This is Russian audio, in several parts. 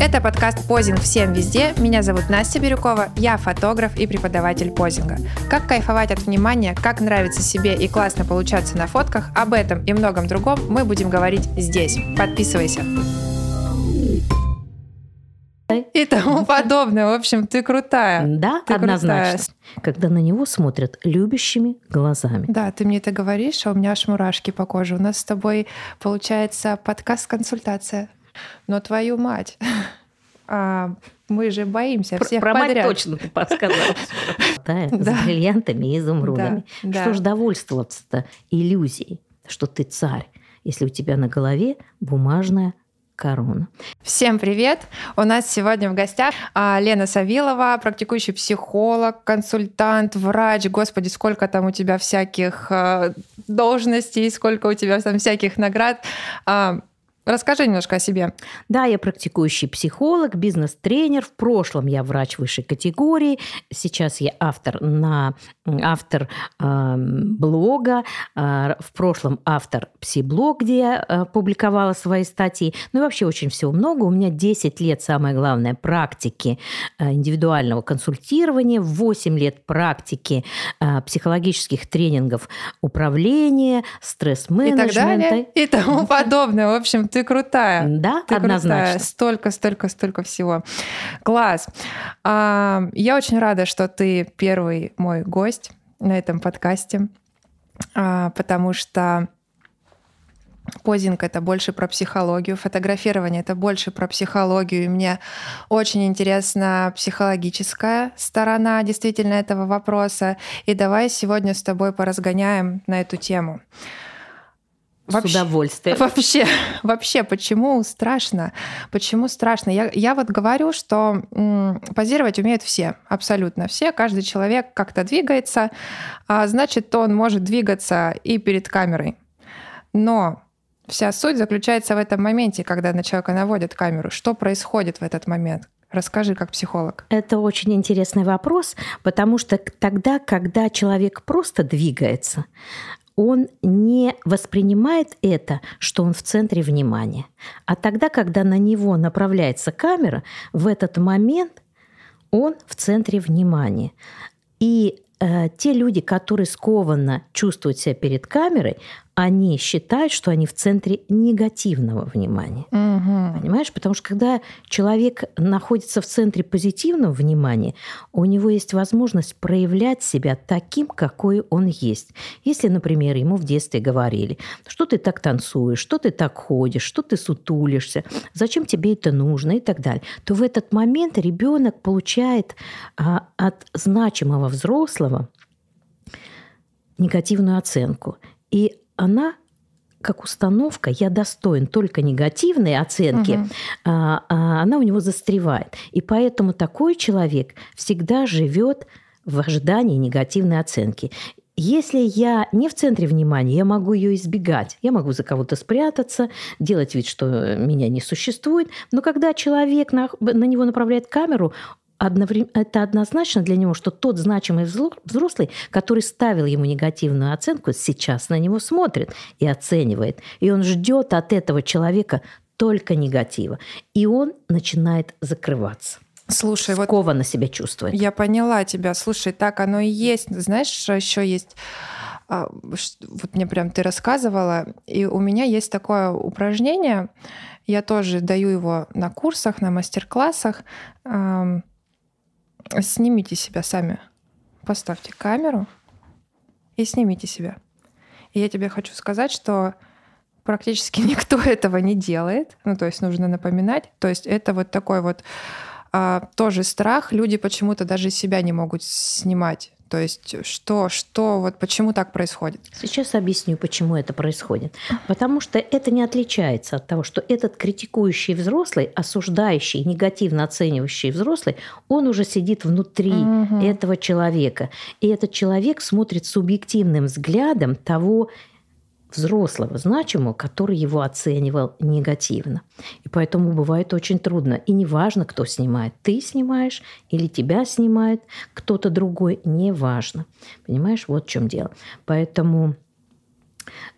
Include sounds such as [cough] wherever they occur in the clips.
Это подкаст «Позинг всем везде». Меня зовут Настя Бирюкова, я фотограф и преподаватель позинга. Как кайфовать от внимания, как нравится себе и классно получаться на фотках, об этом и многом другом мы будем говорить здесь. Подписывайся. И тому [laughs] подобное. В общем, ты крутая. Да, Ты однозначно. крутая. Когда на него смотрят любящими глазами. Да, ты мне это говоришь, а у меня аж мурашки по коже. У нас с тобой получается подкаст-консультация. Но твою мать. А, мы же боимся Про- всех Про мать подряд. точно ты подсказала. Да. С бриллиантами и изумрудами. Да, да. Что ж довольствоваться-то иллюзией, что ты царь, если у тебя на голове бумажная корона. Всем привет! У нас сегодня в гостях а, Лена Савилова, практикующий психолог, консультант, врач. Господи, сколько там у тебя всяких а, должностей, сколько у тебя там всяких наград. Расскажи немножко о себе. Да, я практикующий психолог, бизнес-тренер. В прошлом я врач высшей категории. Сейчас я автор на автор э, блога. Э, в прошлом автор пси-блог, где я э, публиковала свои статьи. Ну и вообще очень всего много. У меня 10 лет, самое главное, практики э, индивидуального консультирования, 8 лет практики э, психологических тренингов управления, И стресс-менеджмента. так далее, и тому [laughs] подобное. В общем, ты крутая. Да, Ты однозначно. крутая. Столько, столько, столько всего. Класс. А, Я очень рада, что ты первый мой гость на этом подкасте, а, потому что позинг — это больше про психологию, фотографирование — это больше про психологию, и мне очень интересна психологическая сторона действительно этого вопроса. И давай сегодня с тобой поразгоняем на эту тему. С удовольствием. Вообще, вообще, почему страшно? Почему страшно? Я, я вот говорю, что м, позировать умеют все, абсолютно все. Каждый человек как-то двигается, а значит, он может двигаться и перед камерой. Но вся суть заключается в этом моменте, когда на человека наводят камеру. Что происходит в этот момент? Расскажи, как психолог. Это очень интересный вопрос, потому что тогда, когда человек просто двигается, он не воспринимает это, что он в центре внимания. А тогда, когда на него направляется камера, в этот момент он в центре внимания. И э, те люди, которые скованно чувствуют себя перед камерой, они считают, что они в центре негативного внимания. Мгм. Понимаешь? Потому что когда человек находится в центре позитивного внимания, у него есть возможность проявлять себя таким, какой он есть. Если, например, ему в детстве говорили, что ты так танцуешь, что ты так ходишь, что ты сутулишься, зачем тебе это нужно и так далее, то в этот момент ребенок получает а, от значимого взрослого негативную оценку. И она как установка «я достоин только негативной оценки», Мгм. а, а, она у него застревает. И поэтому такой человек всегда живет в ожидании негативной оценки. Если я не в центре внимания, я могу ее избегать. Я могу за кого-то спрятаться, делать вид, что меня не существует. Но когда человек на, на него направляет камеру, это однозначно для него, что тот значимый взрослый, который ставил ему негативную оценку, сейчас на него смотрит и оценивает. И он ждет от этого человека только негатива. И он начинает закрываться. Слушай, вот Скованно себя чувствует. Я поняла тебя. Слушай, так оно и есть. Знаешь, еще есть? А, Вот мне прям ты рассказывала, и у меня есть такое упражнение. Я тоже даю его на курсах, на мастер-классах. Снимите себя сами. Поставьте камеру и снимите себя. И я тебе хочу сказать, что практически [laughs] никто этого не делает. Ну, то есть нужно напоминать. То есть это вот такой вот а, тоже страх. Люди почему-то даже себя не могут снимать. То есть что, что, вот почему так происходит? Сейчас объясню, почему это происходит. Потому что это не отличается от того, что этот критикующий взрослый, осуждающий, негативно оценивающий взрослый, он уже сидит внутри Мгм. этого человека. И этот человек смотрит субъективным взглядом того взрослого, значимого, который его оценивал негативно. И поэтому бывает очень трудно. И неважно, кто снимает. Ты снимаешь или тебя снимает кто-то другой, неважно. Понимаешь, вот в чем дело. Поэтому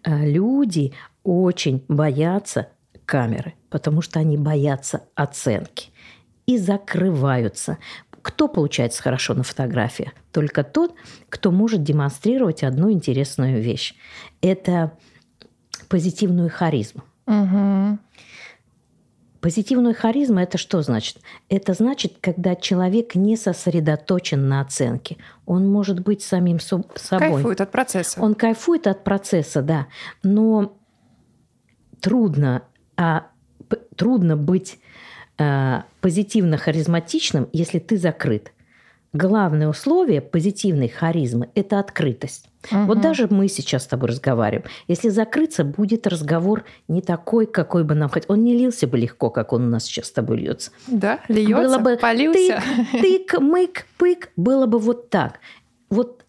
э, люди очень боятся камеры, потому что они боятся оценки и закрываются. Кто получается хорошо на фотографии? Только тот, кто может демонстрировать одну интересную вещь. Это позитивную харизму. Угу. Позитивную харизму это что значит? Это значит, когда человек не сосредоточен на оценке. Он может быть самим собой. Кайфует от процесса. Он кайфует от процесса, да. Но трудно, а, трудно быть позитивно харизматичным, если ты закрыт. Главное условие позитивной харизмы – это открытость. Угу. Вот даже мы сейчас с тобой разговариваем. Если закрыться, будет разговор не такой, какой бы нам хотелось. Он не лился бы легко, как он у нас сейчас с тобой льется. Да, льется, было бы полился. Тык, тык, мык, пык, было бы вот так. Вот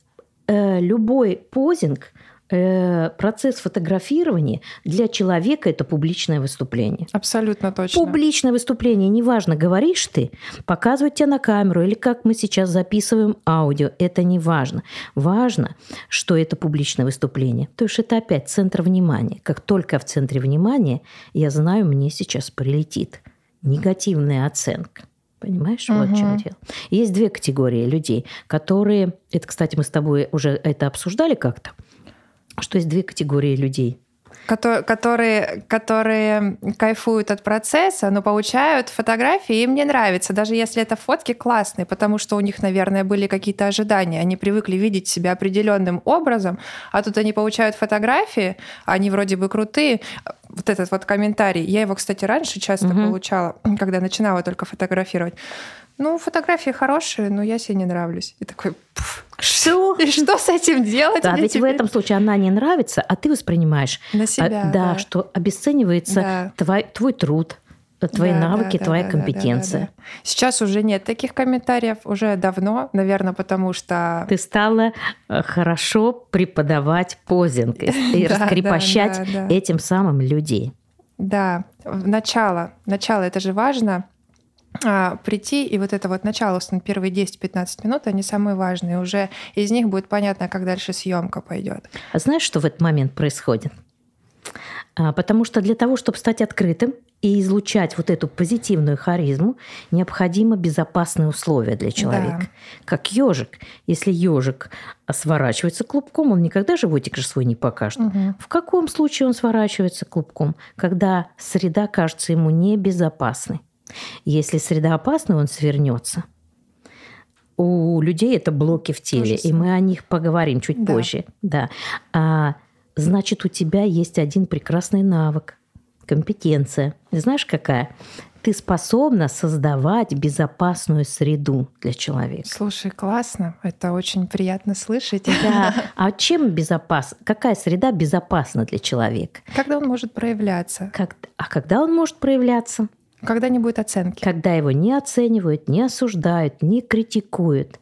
э, любой позинг – Э, процесс фотографирования для человека это публичное выступление. Абсолютно точно. Публичное выступление, неважно, говоришь ты, показывать тебя на камеру или как мы сейчас записываем аудио, это не важно. Важно, что это публичное выступление. То есть это опять центр внимания. Как только в центре внимания, я знаю, мне сейчас прилетит негативная оценка. Понимаешь, угу. вот в чем дело. Есть две категории людей, которые, это, кстати, мы с тобой уже это обсуждали как-то, что есть две категории людей. Которые, которые кайфуют от процесса, но получают фотографии, им не нравится, даже если это фотки классные, потому что у них, наверное, были какие-то ожидания, они привыкли видеть себя определенным образом, а тут они получают фотографии, они вроде бы крутые. Вот этот вот комментарий, я его, кстати, раньше часто угу. получала, когда начинала только фотографировать ну, фотографии хорошие, но я себе не нравлюсь. И такой, что? И что с этим делать? Да, ведь теперь? в этом случае она не нравится, а ты воспринимаешь, на себя, а, да, да, что обесценивается да. твой, твой труд, твои да, навыки, да, твоя да, компетенция. Да, да, да. Сейчас уже нет таких комментариев, уже давно, наверное, потому что... Ты стала э, хорошо преподавать позинг [laughs] и раскрепощать этим самым людей. Да, начало. Начало, это же важно а, прийти, и вот это вот начало, первые 10-15 минут, они самые важные. Уже из них будет понятно, как дальше съемка пойдет. А знаешь, что в этот момент происходит? А, потому что для того, чтобы стать открытым и излучать вот эту позитивную харизму, необходимо безопасные условия для человека. Да. Как ежик. Если ежик сворачивается клубком, он никогда животик же свой не покажет. Угу. В каком случае он сворачивается клубком? Когда среда кажется ему небезопасной. Если среда опасна, он свернется. У людей это блоки в теле, и мы о них поговорим чуть да. позже. Да. А, значит, у тебя есть один прекрасный навык, компетенция. Знаешь, какая? Ты способна создавать безопасную среду для человека. Слушай, классно. Это очень приятно слышать. Да. [laughs] А чем безопасно? Какая среда безопасна для человека? Когда он может проявляться. Как... А когда он может проявляться? Когда не будет оценки. Когда его не оценивают, не осуждают, не критикуют.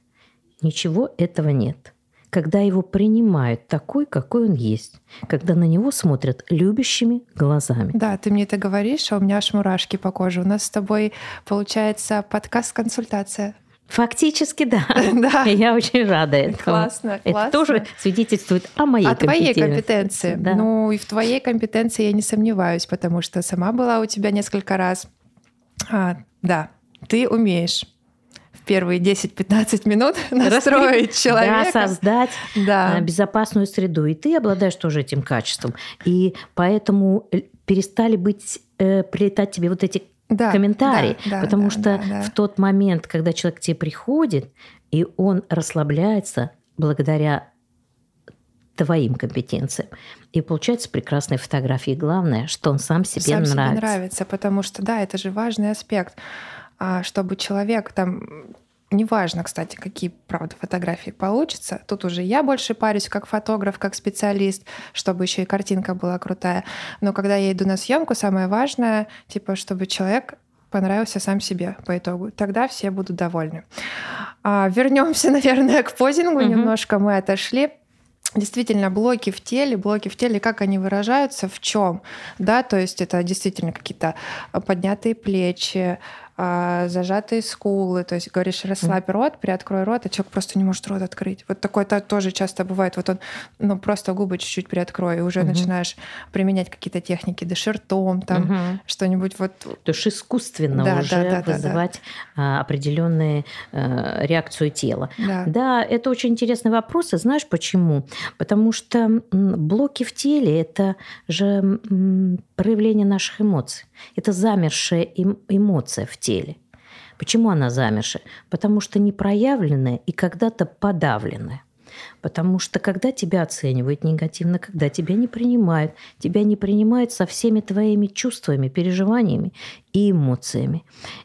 Ничего этого нет. Когда его принимают такой, какой он есть. Когда на него смотрят любящими глазами. Да, ты мне это говоришь, а у меня аж мурашки по коже. У нас с тобой получается подкаст-консультация. Фактически, да. [laughs] да. Я очень рада этому. Классно, Это классно. тоже свидетельствует о моей о компетенции. твоей компетенции. Да. Ну и в твоей компетенции я не сомневаюсь, потому что сама была у тебя несколько раз. А, да, ты умеешь в первые 10-15 минут [laughs] настроить человека. Да, создать да. Э, безопасную среду. И ты обладаешь тоже этим качеством. И поэтому э, перестали быть, э, прилетать тебе вот эти да, комментарии. Да, да, потому да, что да, да. в тот момент, когда человек к тебе приходит, и он расслабляется благодаря твоим компетенциям. И получается прекрасные фотографии. Главное, что он сам себе сам нравится. Себе нравится, потому что, да, это же важный аспект. А чтобы человек там Неважно, кстати, какие, правда, фотографии получатся. Тут уже я больше парюсь как фотограф, как специалист, чтобы еще и картинка была крутая. Но когда я иду на съемку, самое важное, типа, чтобы человек понравился сам себе по итогу. Тогда все будут довольны. А, вернемся, [laughs] наверное, к позингу. Угу. Немножко мы отошли действительно блоки в теле, блоки в теле, как они выражаются, в чем, да, то есть это действительно какие-то поднятые плечи, а, зажатые скулы, то есть говоришь, расслабь mm. рот, приоткрой рот, а человек просто не может рот открыть. Вот такое -то тоже часто бывает. Вот он, ну, просто губы чуть-чуть приоткрой, и уже mm-hmm. начинаешь применять какие-то техники, дыши ртом, там, mm-hmm. что-нибудь вот. То есть искусственно да, уже да, да, вызывать да, да. определенную э, реакцию тела. Да. да, это очень интересный вопрос, и знаешь почему? Потому что блоки в теле – это же проявление наших эмоций. Это замершая эмоция в теле. Почему она замершая? Потому что не проявленная и когда-то подавленная. Потому что когда тебя оценивают негативно, когда тебя не принимают, тебя не принимают со всеми твоими чувствами, переживаниями и эмоциями.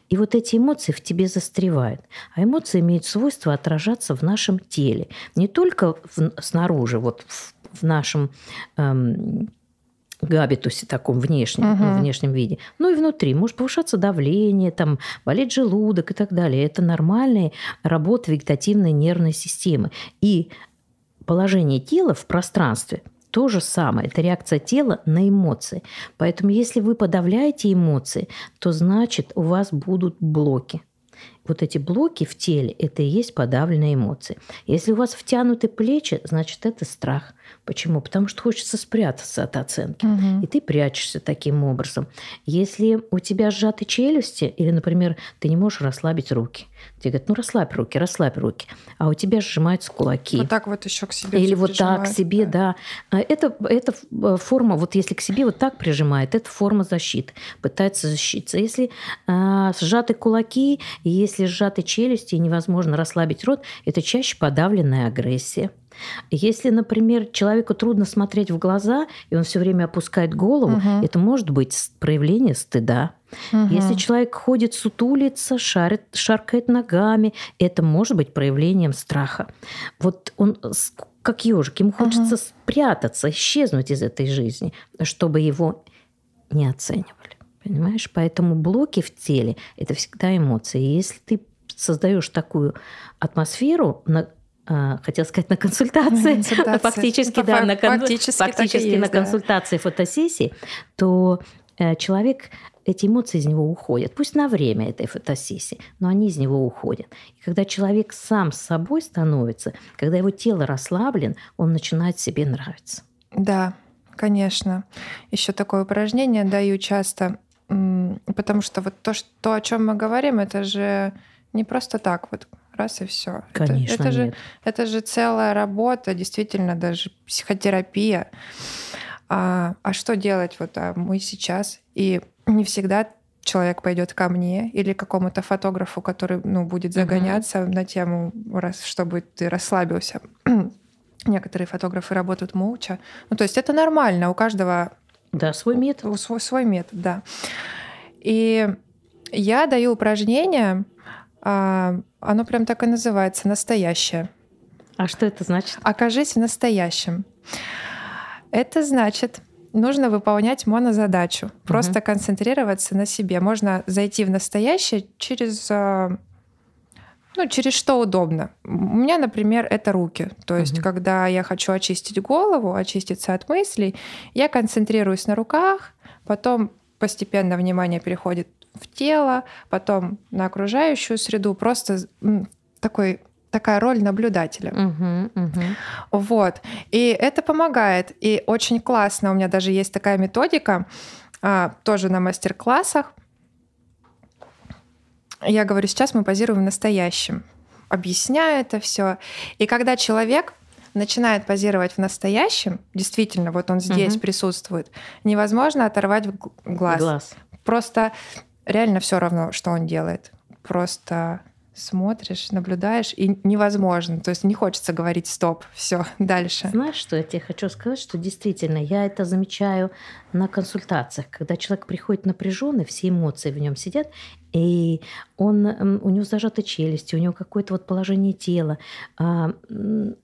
И вот эти эмоции в тебе застревают. А эмоции имеют свойство отражаться в нашем теле. Не только в, снаружи, вот в, в нашем эм, габитусе таком внешнем, угу. внешнем виде. Ну и внутри. Может повышаться давление, там, болеть желудок и так далее. Это нормальная работа вегетативной нервной системы. И положение тела в пространстве то же самое. Это реакция тела на эмоции. Поэтому если вы подавляете эмоции, то значит у вас будут блоки. Вот эти блоки в теле – это и есть подавленные эмоции. Если у вас втянуты плечи, значит, это страх. Почему? Потому что хочется спрятаться от оценки. Угу. И ты прячешься таким образом. Если у тебя сжаты челюсти, или, например, ты не можешь расслабить руки, тебе говорят, ну расслабь руки, расслабь руки, а у тебя сжимаются кулаки. Вот так вот еще к себе. Или вот так к себе, да. да. Это, это э, форма, вот если к себе вот так прижимает, это форма защиты, пытается защититься. Если а, сжаты кулаки, если сжаты челюсти и невозможно расслабить рот, это чаще подавленная агрессия. Если, например, человеку трудно смотреть в глаза, и он все время опускает голову, угу. это может быть проявление стыда. Угу. Если человек ходит сутулится, шарит, шаркает ногами, это может быть проявлением страха. Вот он как ежик, ему хочется угу. спрятаться, исчезнуть из этой жизни, чтобы его не оценивали. Понимаешь? Поэтому блоки в теле – это всегда эмоции. И если ты создаешь такую атмосферу, на, а, хотел сказать, на консультации, консультации. фактически, да, на, фактически, фактически есть, на консультации, да. фотосессии, то э, человек эти эмоции из него уходят. Пусть на время этой фотосессии, но они из него уходят. И когда человек сам с собой становится, когда его тело расслаблен, он начинает себе нравиться. Да, конечно. Еще такое упражнение даю часто, потому что вот то, что, о чем мы говорим, это же не просто так вот раз и все. Конечно. Это, это, же, это же целая работа, действительно, даже психотерапия. А, а что делать вот а мы сейчас? И не всегда человек пойдет ко мне или к какому-то фотографу, который ну, будет загоняться uh-huh. на тему, раз, чтобы ты расслабился. [clears throat] Некоторые фотографы работают молча. Ну, то есть это нормально, у каждого... Да, свой метод. Свой, свой метод, да. И я даю упражнения, а, оно прям так и называется «настоящее». А что это значит? Окажись в настоящем. Это значит, нужно выполнять монозадачу, просто угу. концентрироваться на себе. Можно зайти в настоящее через а, ну, через что удобно. У меня, например, это руки. То есть, угу. когда я хочу очистить голову, очиститься от мыслей, я концентрируюсь на руках, потом постепенно внимание переходит в тело, потом на окружающую среду, просто такой такая роль наблюдателя. Угу, угу. Вот. И это помогает. И очень классно. У меня даже есть такая методика, а, тоже на мастер-классах. Я говорю, сейчас мы позируем в настоящем. Объясняю это все. И когда человек начинает позировать в настоящем, действительно, вот он здесь угу. присутствует, невозможно оторвать глаз. глаз. Просто реально все равно, что он делает. Просто смотришь, наблюдаешь, и невозможно. То есть не хочется говорить стоп, все, [laughs] дальше. Знаешь, что я тебе хочу сказать, что действительно я это замечаю на консультациях, когда человек приходит напряженный, все эмоции в нем сидят, и он, у него зажаты челюсти, у него какое-то вот положение тела, а,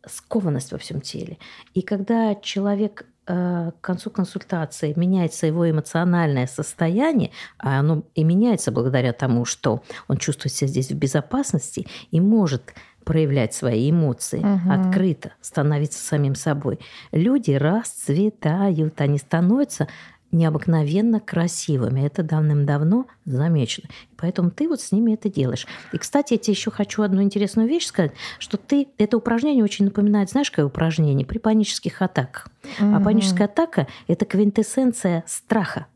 скованность во всем теле. И когда человек к концу консультации меняется его эмоциональное состояние, а оно и меняется благодаря тому, что он чувствует себя здесь в безопасности и может проявлять свои эмоции угу. открыто, становиться самим собой. Люди расцветают, они становятся необыкновенно красивыми. Это давным-давно замечено. Поэтому ты вот с ними это делаешь. И, кстати, я тебе еще хочу одну интересную вещь сказать, что ты это упражнение очень напоминает, знаешь, какое упражнение? При панических атаках. Mm-hmm. А паническая атака – это квинтэссенция страха.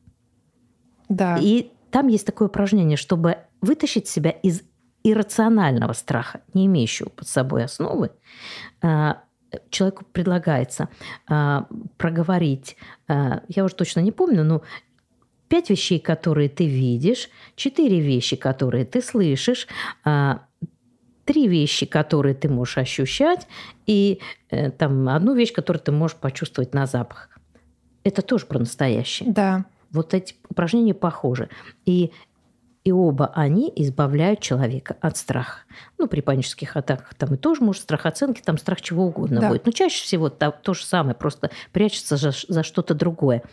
Да. И там есть такое упражнение, чтобы вытащить себя из иррационального страха, не имеющего под собой основы, а, человеку предлагается а, проговорить, а, я уже точно не помню, но пять вещей, которые ты видишь, четыре вещи, которые ты слышишь, три вещи, которые ты можешь ощущать, и э, там одну вещь, которую ты можешь почувствовать на запах. Это тоже про настоящее. Да. Вот эти упражнения похожи. И и оба они избавляют человека от страха. Ну, при панических атаках там и тоже может страх оценки, там страх чего угодно да. будет. Но чаще всего то, то же самое, просто прячется за, за что-то другое.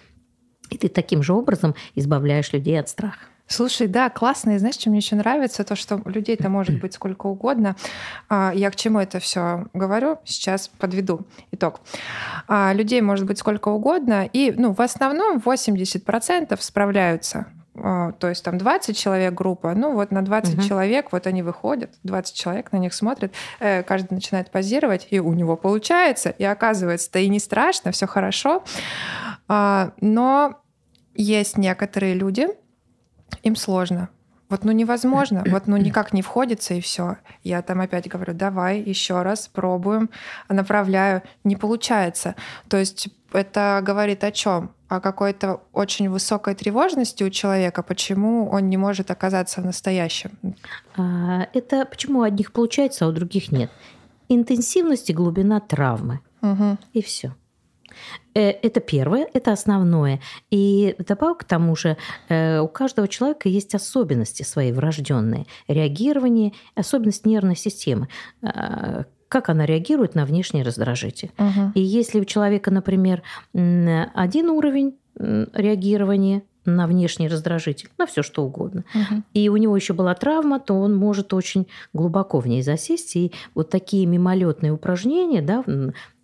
И ты таким же образом избавляешь людей от страха. Слушай, да, классно. И знаешь, что мне еще нравится? То, что людей-то может быть сколько угодно. А, я к чему это все говорю? Сейчас подведу итог. А, людей может быть сколько угодно. И ну, в основном 80% справляются то есть там 20 человек группа, ну вот на 20 угу. человек вот они выходят, 20 человек на них смотрят, э, каждый начинает позировать, и у него получается, и оказывается-то и не страшно, все хорошо, а, но есть некоторые люди, им сложно, вот ну невозможно, [clears throat] вот ну никак не входится и все. Я там опять говорю, давай еще раз пробуем, направляю, не получается. То есть это говорит о чем? О какой-то очень высокой тревожности у человека, почему он не может оказаться в настоящем? А, это почему у одних получается, а у других нет. Интенсивность и глубина травмы. Угу. И все. Э, это первое, это основное. И добавок к тому же, э, у каждого человека есть особенности свои врожденные. Реагирование, особенность нервной системы а, как она реагирует на внешний раздражитель. Угу. И если у человека, например, один уровень реагирования на внешний раздражитель, на все что угодно. Угу. И у него еще была травма, то он может очень глубоко в ней засесть. И вот такие мимолетные упражнения, да,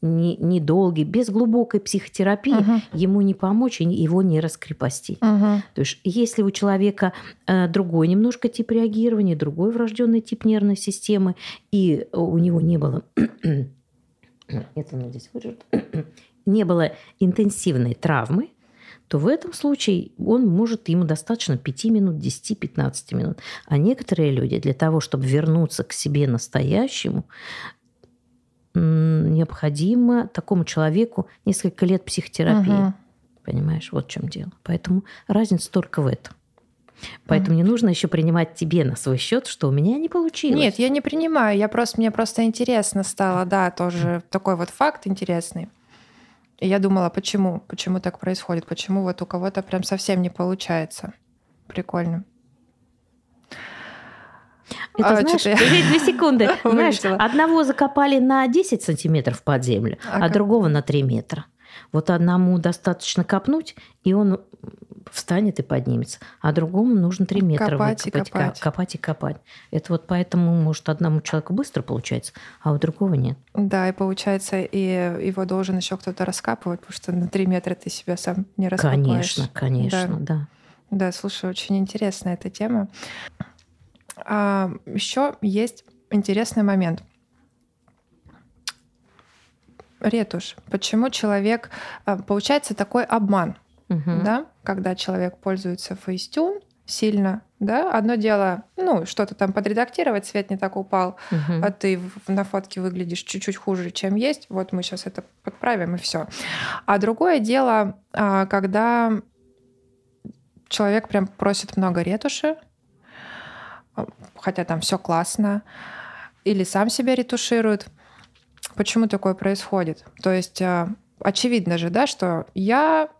недолгие, без глубокой психотерапии угу. ему не помочь и его не раскрепостить. Угу. То есть если у человека э, другой немножко тип реагирования, другой врожденный тип нервной системы, и у него не было [clears throat] это здесь выжать, [clears throat] не было интенсивной травмы, то в этом случае он может, ему достаточно 5 минут, 10-15 минут. А некоторые люди для того, чтобы вернуться к себе настоящему, необходимо такому человеку несколько лет психотерапии. Угу. Понимаешь, вот в чем дело. Поэтому разница только в этом. Поэтому mm. не нужно еще принимать тебе на свой счет, что у меня не получилось. Нет, я не принимаю. Я просто мне просто интересно стало, да, тоже такой вот факт интересный. И я думала, почему, почему так происходит, почему вот у кого-то прям совсем не получается. Прикольно. Это, а, знаешь, две секунды. [laughs] Знаешь, одного закопали на 10 сантиметров под землю, а, а другого на 3 метра. Вот одному достаточно копнуть, и он встанет и поднимется, а другому нужно 3 метра копать выкопать, и копать. копать и копать. Это вот поэтому, может, одному человеку быстро получается, а у другого нет. Да, и получается, и его должен еще кто-то раскапывать, потому что на 3 метра ты себя сам не раскопаешь. Конечно, конечно, да. Да, да слушай, очень интересная эта тема. А, еще есть интересный момент. Ретушь. Почему человек... А, получается такой обман, угу. да? Когда человек пользуется Facetune сильно, да? Одно дело, ну, что-то там подредактировать, цвет не так упал, угу. а ты на фотке выглядишь чуть-чуть хуже, чем есть. Вот мы сейчас это подправим, и все. А другое дело, а, когда человек прям просит много ретуши, хотя там все классно, или сам себя ретуширует. Почему такое происходит? То есть э, очевидно же, да, что я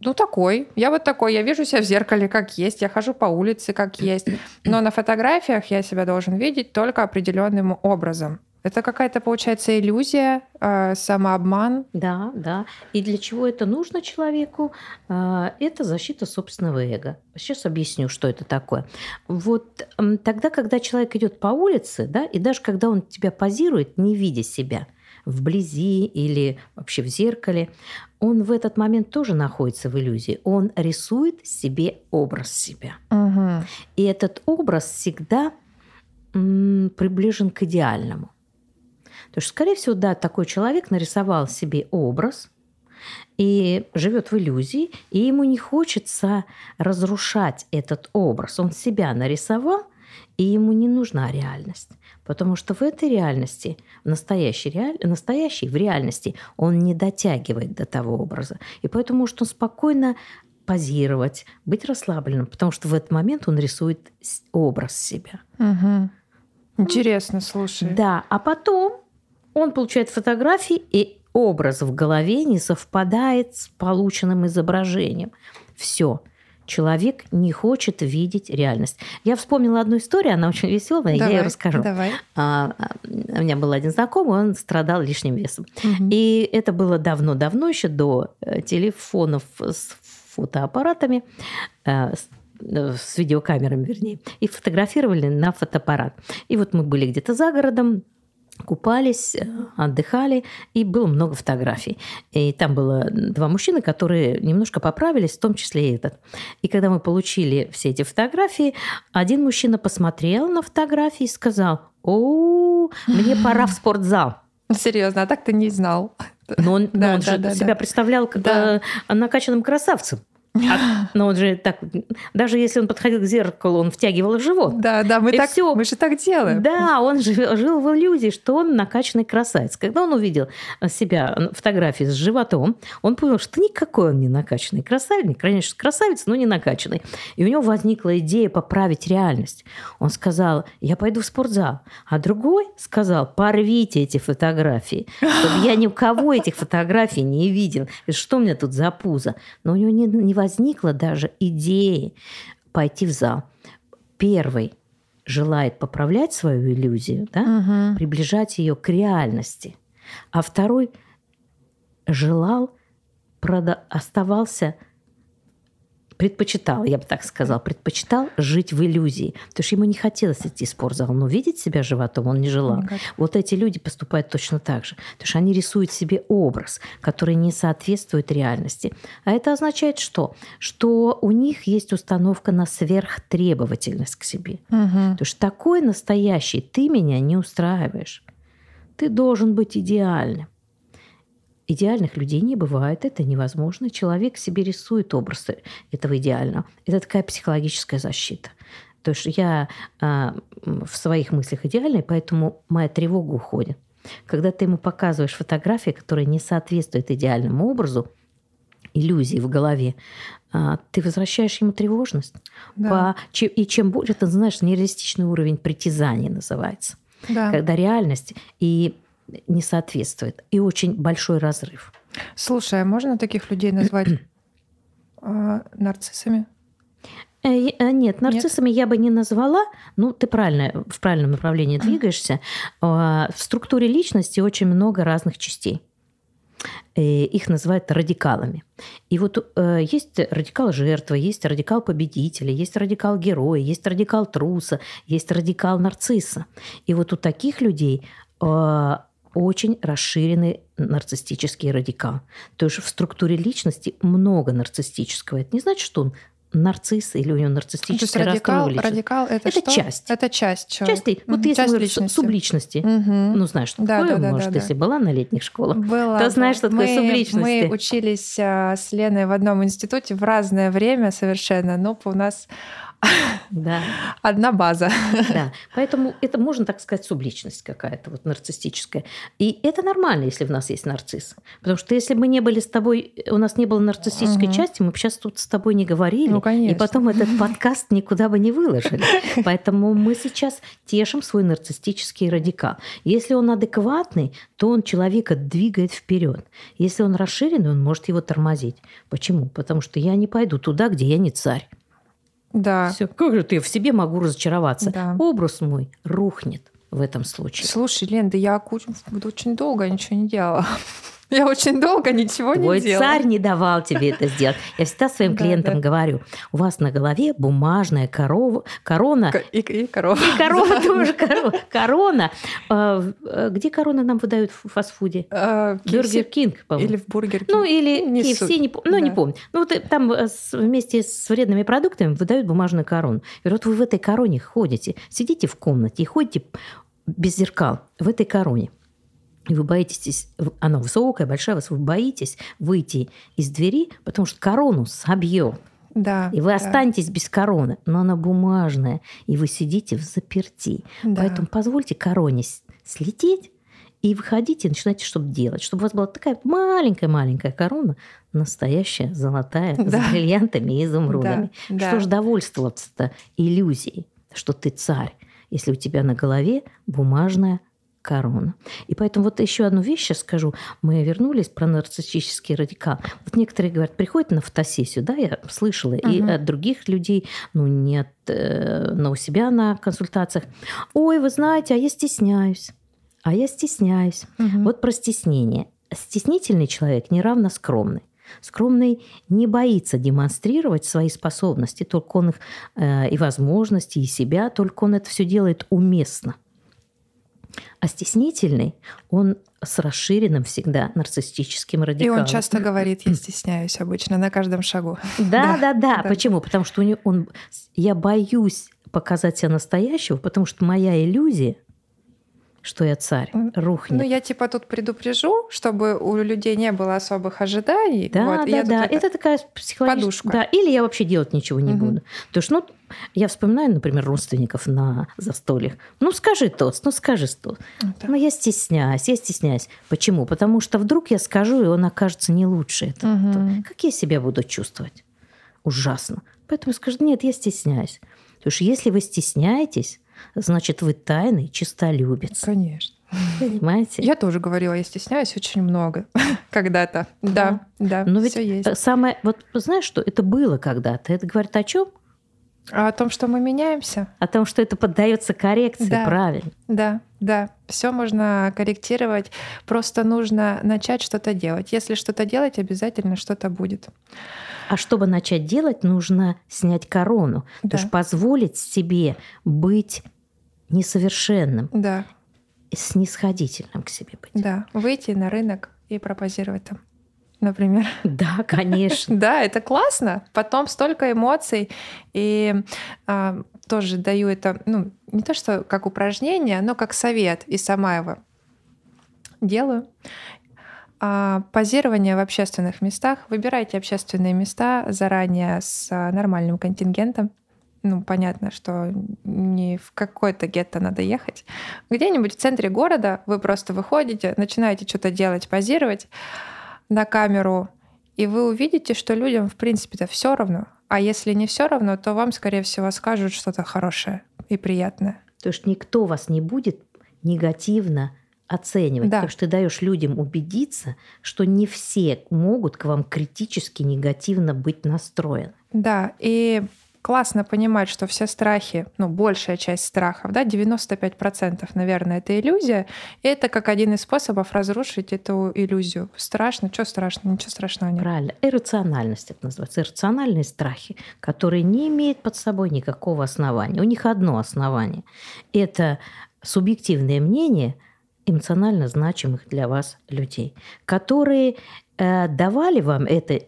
ну, такой. Я вот такой. Я вижу себя в зеркале, как есть. Я хожу по улице, как есть. Но на фотографиях я себя должен видеть только определенным образом. Это какая-то, получается, иллюзия, э, самообман. Да, да. И для чего это нужно человеку? Э, это защита собственного эго. Сейчас объясню, что это такое. Вот тогда, когда человек идет по улице, да, и даже когда он тебя позирует, не видя себя, вблизи или вообще в зеркале, он в этот момент тоже находится в иллюзии. Он рисует себе образ себя. Угу. И этот образ всегда м, приближен к идеальному. То есть, скорее всего, да, такой человек нарисовал себе образ и живет в иллюзии, и ему не хочется разрушать этот образ. Он себя нарисовал, и ему не нужна реальность. Потому что в этой реальности, в настоящей, реаль... настоящей в реальности, он не дотягивает до того образа. И поэтому может он спокойно позировать, быть расслабленным, потому что в этот момент он рисует образ себя. Угу. Интересно, слушай. Да, а потом он получает фотографии, и образ в голове не совпадает с полученным изображением. Все человек не хочет видеть реальность. Я вспомнила одну историю, она очень веселая, давай, я ее расскажу. Давай. А, у меня был один знакомый, он страдал лишним весом. Угу. И это было давно-давно, еще до э, телефонов с фотоаппаратами, э, э, с видеокамерами, вернее, и фотографировали на фотоаппарат. И вот мы были где-то за городом, купались, э, отдыхали, и было много фотографий. И там было два мужчины, которые немножко поправились, в том числе и этот. И когда мы получили все эти фотографии, один мужчина посмотрел на фотографии и сказал, о, мне [gasps] пора в спортзал. Серьезно, а так ты не знал. Но он, [laughs] да, но он да, же да, себя да. представлял как да. Э, накачанным красавцем. А, но он же так, даже если он подходил к зеркалу, он втягивал живот. Да, да, мы, так, всё. мы же так делаем. Да, он жил, жил в иллюзии, что он накачанный красавец. Когда он увидел себя фотографии с животом, он понял, что никакой он не накачанный красавец, конечно, красавец, но не накачанный. И у него возникла идея поправить реальность. Он сказал, я пойду в спортзал. А другой сказал, порвите эти фотографии, чтобы я ни у кого этих фотографий не видел. Что у меня тут за пузо? Но у него не, не возникла даже идеи пойти в зал. Первый желает поправлять свою иллюзию, да, угу. приближать ее к реальности, а второй желал, прода- оставался предпочитал, я бы так сказал, предпочитал жить в иллюзии. Потому что ему не хотелось идти в спортзал, но видеть себя животом он не желал. Никак. Вот эти люди поступают точно так же. Потому что они рисуют себе образ, который не соответствует реальности. А это означает что? Что у них есть установка на сверхтребовательность к себе. Угу. Потому что такой настоящий ты меня не устраиваешь. Ты должен быть идеальным. Идеальных людей не бывает, это невозможно. Человек себе рисует образ этого идеального. Это такая психологическая защита. То есть я а, в своих мыслях идеальный, поэтому моя тревога уходит. Когда ты ему показываешь фотографии, которые не соответствуют идеальному образу, иллюзии в голове, а, ты возвращаешь ему тревожность. Да. По, и чем больше, ты знаешь, нереалистичный уровень притязаний называется. Да. Когда реальность и не соответствует. И очень большой разрыв. Слушай, а можно таких людей назвать э, нарциссами? Э, э, нет, нарциссами Нет? я бы не назвала. Ну, ты правильно, в правильном направлении двигаешься. В структуре личности очень много разных частей. Их называют радикалами. И вот есть радикал жертвы, есть радикал победителя, есть радикал героя, есть радикал труса, есть радикал нарцисса. И вот у таких людей очень расширенный нарциссический радикал. То есть в структуре личности много нарциссического. Это не значит, что он нарцисс или у него нарциссическое есть радикал, радикал это, это что? часть. Это часть человека. Часть, вот угу. если часть личности. субличности. Угу. Ну, знаешь, что да, такое, да, да, может, да, если да. была на летних школах, была, то знаешь, что такое мы, субличности. Мы учились а, с Леной в одном институте в разное время совершенно, но у нас да. Одна база. Да. Поэтому это можно так сказать субличность какая-то вот нарциссическая. И это нормально, если в нас есть нарцисс. Потому что если бы не были с тобой, у нас не было нарциссической угу. части, мы бы сейчас тут с тобой не говорили. Ну, конечно. И потом этот подкаст никуда бы не выложили. Поэтому мы сейчас тешим свой нарциссический радикал. Если он адекватный, то он человека двигает вперед. Если он расширенный, он может его тормозить. Почему? Потому что я не пойду туда, где я не царь. Да. Все, как же ты в себе могу разочароваться? Да. Образ мой рухнет в этом случае. Слушай, Лен, да я очень долго ничего не делала. Я очень долго ничего Твой не делала. царь не давал тебе это сделать. Я всегда своим клиентам говорю, у вас на голове бумажная корова, корона, И, и корова. и корова [laughs] тоже, корона. корона. А, а Где корона нам выдают в фастфуде? Бюргер KFC Кинг, по-моему. Или в бургер Ну, или Не KFC, суть. не, пом- ну, не помню. Ну, вот там э, вместе с вредными продуктами выдают бумажную корону. И вот вы в этой короне ходите, сидите в комнате и ходите без зеркал в этой короне. И вы боитесь, она высокая, большая, вы боитесь выйти из двери, потому что корону собьет. Да. И вы да, останетесь без короны, но она бумажная, и вы сидите в заперти. да. Поэтому позвольте короне слететь и выходите и начинайте что-то делать, чтобы у вас была такая маленькая-маленькая корона, настоящая, золотая, [laughs] Да. с бриллиантами и изумрудами. Да, Что да. ж довольствоваться-то иллюзией, что ты царь, если у тебя на голове бумажная корона. И поэтому вот еще одну вещь сейчас скажу. Мы вернулись про нарциссический радикал. Вот некоторые говорят, приходят на фотосессию, да, я слышала, и Мгм. от других людей, ну, нет, но у себя на консультациях. Ой, вы знаете, а я стесняюсь. А я стесняюсь. Мгм. Вот про стеснение. Стеснительный человек не равно скромный. Скромный не боится демонстрировать свои способности, только он их э, и возможности, и себя, только он это все делает уместно. А стеснительный, он с расширенным всегда нарциссическим И радикалом. он часто говорит, я стесняюсь обычно на каждом шагу. [laughs] Да, да, да. да. Почему? Потому что у него он, я боюсь показать себя настоящего, потому что моя иллюзия, что я царь, Ну, рухнет. Ну, я типа тут предупрежу, чтобы у людей не было особых ожиданий. Да, Вот, да, я да. это- Это такая психологическая... подушка. Да, или я вообще делать ничего не Мгм. буду. То есть, ну, я вспоминаю, например, родственников на застольях. Ну, скажи тост, ну, скажи тост. Это- Ну, я стесняюсь, я стесняюсь. Почему? Потому что вдруг я скажу, и он окажется не лучше. Это, Мгм. Как я себя буду чувствовать? Ужасно. Поэтому скажу, нет, я стесняюсь. Потому что если вы стесняетесь, значит, вы тайный чистолюбец. Конечно. Понимаете? Я тоже говорила, я стесняюсь очень много [laughs] когда-то. Да, да, Но ведь есть. самое... Вот знаешь что? Это было когда-то. Это говорит о чем? А о том, что мы меняемся, О том, что это поддается коррекции, Да. правильно. да, да, все можно корректировать. Просто нужно начать что-то делать. Если что-то делать, обязательно что-то будет. А чтобы начать делать, нужно снять корону. Да. То есть позволить себе быть несовершенным, Да, снисходительным к себе быть. да. Выйти на рынок и пропозировать там, например. [laughs] Да, конечно. Да, это классно. Потом столько эмоций. И а, тоже даю это, ну, не то что как упражнение, но как совет. И сама его делаю. А, позирование в общественных местах. Выбирайте общественные места заранее с а, нормальным контингентом. Ну, понятно, что не в какой-то гетто надо ехать. Где-нибудь в центре города вы просто выходите, начинаете что-то делать, позировать на камеру, и вы увидите, что людям, в принципе-то, все равно. А если не все равно, то вам, скорее всего, скажут что-то хорошее и приятное. То есть никто вас не будет негативно оценивать, Да. потому что ты даешь людям убедиться, что не все могут к вам критически негативно быть настроены. Да, и классно понимать, что все страхи, ну, большая часть страхов, да, 95%, наверное, это иллюзия. И это как один из способов разрушить эту иллюзию. Страшно, что страшно, ничего страшного нет. Правильно. Иррациональность это называется. Иррациональные страхи, которые не имеют под собой никакого основания. У них одно основание. Это субъективное мнение эмоционально значимых для вас людей, которые э, давали вам это,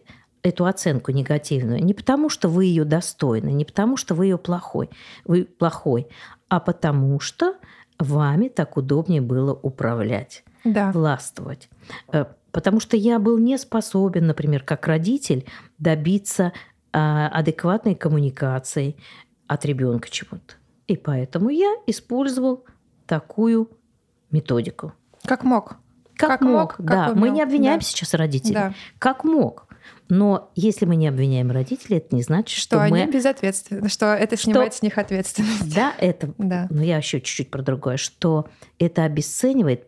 эту оценку негативную не потому, что вы ее достойны, не потому, что вы ее плохой, вы плохой, а потому что вами так удобнее было управлять Да, властвовать. Э, Потому что я был не способен, например, как родитель, добиться а, адекватной коммуникации от ребенка чего-то. И поэтому я использовал такую методику. как мог. Как, Как мог, мог, как да. Мы умел, не обвиняем да. сейчас родителей. Да. Как мог. Но если мы не обвиняем родителей, это не значит, что, Что они мы... безответственны, что это Что- снимает с них ответственность. Да, это Да. но я еще чуть-чуть про другое, что это обесценивает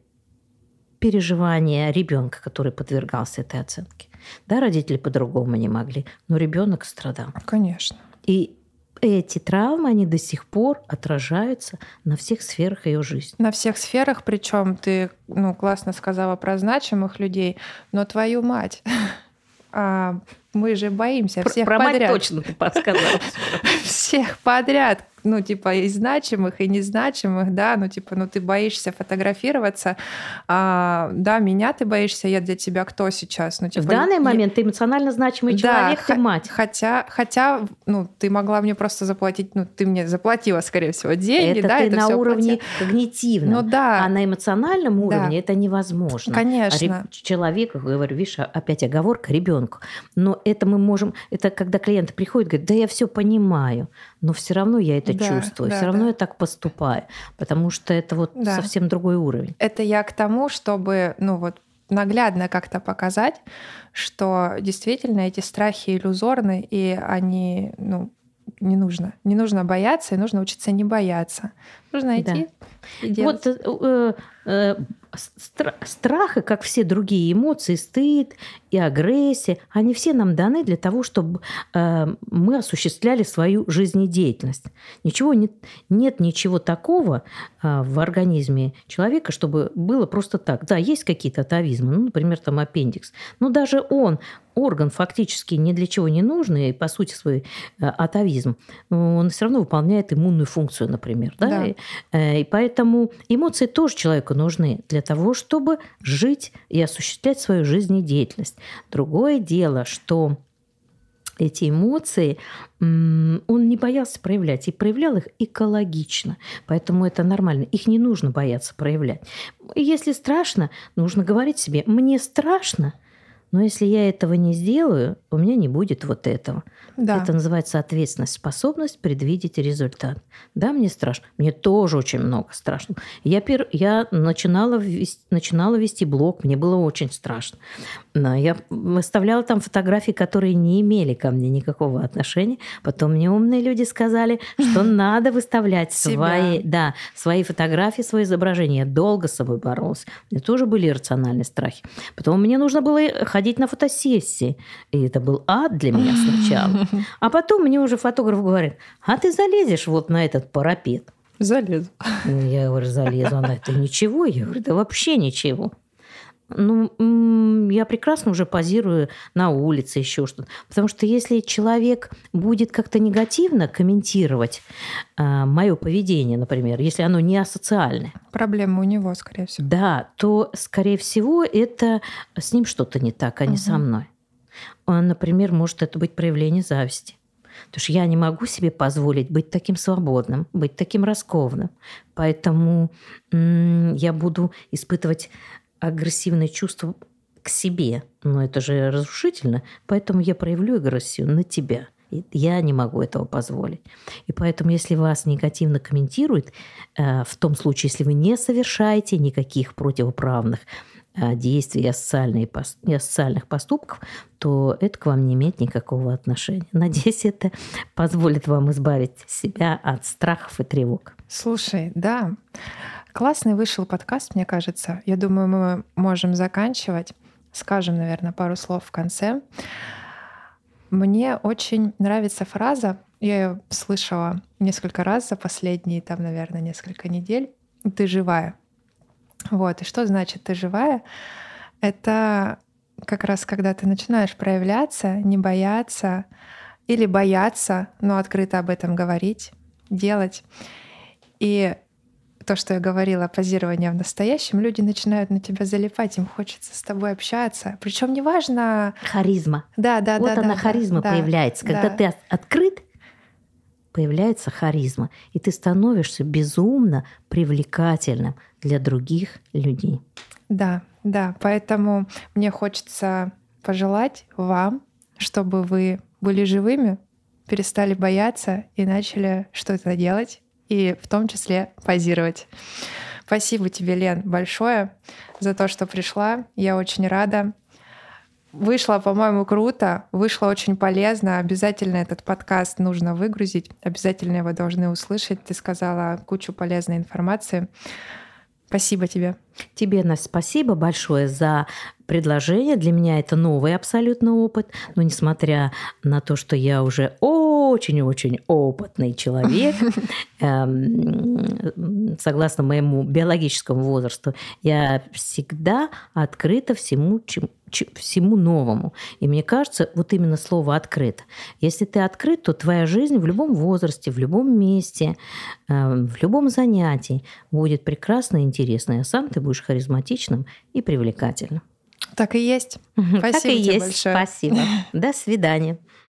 переживания ребенка, который подвергался этой оценке. Да, родители по-другому не могли, но ребенок страдал. Конечно. И эти травмы, они до сих пор отражаются на всех сферах ее жизни. На всех сферах, причем ты ну, классно сказала про значимых людей, но твою мать, [laughs] uh, мы же боимся всех про подряд. мать точно ты подсказала. [laughs] Всех подряд ну, типа, и значимых, и незначимых, да, ну, типа, ну, ты боишься фотографироваться, а, да, меня ты боишься, я для тебя кто сейчас? Ну, типа, в данный я... момент ты эмоционально значимый да, человек, ты мать. Хотя, хотя, ну, ты могла мне просто заплатить, ну, ты мне заплатила, скорее всего, деньги, это да, ты это на уровне платила. когнитивном, ну, да. а на эмоциональном уровне да. это невозможно. Конечно. Человек, говорю, видишь, опять оговорка ребенку, но это мы можем, это когда клиенты приходят, говорят, да я все понимаю, но все равно я это да, чувствую, да, все равно да. я так поступаю, потому что это вот да. совсем другой уровень. Это я к тому, чтобы, ну вот наглядно как-то показать, что действительно эти страхи иллюзорны, и они, ну, не нужно. Не нужно бояться, и нужно учиться не бояться. Нужно идти да. и делать. Вот э, э, страх, и как все другие эмоции, стыд и агрессия, они все нам даны для того, чтобы э, мы осуществляли свою жизнедеятельность. Ничего нет, нет ничего такого э, в организме человека, чтобы было просто так. Да, есть какие-то атовизмы, ну, например, там аппендикс, но даже он орган фактически ни для чего не нужный, и по сути свой э, атовизм, он все равно выполняет иммунную функцию, например. Да? Да. И, э, и поэтому эмоции тоже человеку нужны для того, чтобы жить и осуществлять свою жизнедеятельность. Другое дело, что эти эмоции он не боялся проявлять и проявлял их экологично. Поэтому это нормально. Их не нужно бояться проявлять. Если страшно, нужно говорить себе, мне страшно – но если я этого не сделаю, у меня не будет вот этого. Да. Это называется ответственность, способность предвидеть результат. Да, мне страшно. Мне тоже очень много страшно. Я, пер... я начинала, вести... начинала вести блог, мне было очень страшно. Но я выставляла там фотографии, которые не имели ко мне никакого отношения. Потом мне умные люди сказали, что [laughs] надо выставлять свои, да, свои фотографии, свои изображения. Я долго с собой боролась. У меня тоже были иррациональные страхи. Потом мне нужно было ходить на фотосессии. И это был ад для меня сначала. [laughs] А потом мне уже фотограф говорит, а ты залезешь вот на этот парапет? Залезу. Я говорю, залезу. Она, это ничего? Я говорю, да вообще ничего. Ну, я прекрасно уже позирую на улице, еще что-то. Потому что если человек будет как-то негативно комментировать э, мое поведение, например, если оно не асоциальное. Проблема у него, скорее всего. Да, то, скорее всего, это с ним что-то не так, а не угу. со мной. Он, например, может это быть проявление зависти. Потому что я не могу себе позволить быть таким свободным, быть таким раскованным. Поэтому я буду испытывать агрессивное чувство к себе. Но это же разрушительно. Поэтому я проявлю агрессию на тебя. И я не могу этого позволить. И поэтому, если вас негативно комментируют, э, в том случае, если вы не совершаете никаких противоправных э, действий и асоциальных поступков, то это к вам не имеет никакого отношения. Надеюсь, это позволит вам избавить себя от страхов и тревог. Слушай, да, Классный вышел подкаст, мне кажется. Я думаю, мы можем заканчивать. Скажем, наверное, пару слов в конце. Мне очень нравится фраза, я ее слышала несколько раз за последние, там, наверное, несколько недель. «Ты живая». Вот. И что значит «ты живая»? Это как раз когда ты начинаешь проявляться, не бояться или бояться, но открыто об этом говорить, делать. И то, что я говорила, позирование в настоящем, люди начинают на тебя залипать, им хочется с тобой общаться. Причем неважно... Харизма. Да, да, вот да. Вот она да, харизма да, появляется. Да. Когда ты открыт, появляется харизма, и ты становишься безумно привлекательным для других людей. Да, да. Поэтому мне хочется пожелать вам, чтобы вы были живыми, перестали бояться и начали что-то делать и в том числе позировать. Спасибо тебе, Лен, большое за то, что пришла. Я очень рада. Вышло, по-моему, круто, вышло очень полезно. Обязательно этот подкаст нужно выгрузить, обязательно его должны услышать. Ты сказала кучу полезной информации. Спасибо тебе. Тебе, Настя, спасибо большое за предложение. Для меня это новый абсолютно опыт. Но несмотря на то, что я уже очень-очень опытный человек, [laughs] эм, согласно моему биологическому возрасту, я всегда открыта всему, всему новому. И мне кажется, вот именно слово «открыт». Если ты открыт, то твоя жизнь в любом возрасте, в любом месте, эм, в любом занятии будет прекрасной и интересной, а сам ты будешь харизматичным и привлекательным. Так и есть. Спасибо так и есть. большое. Спасибо. [laughs] До свидания.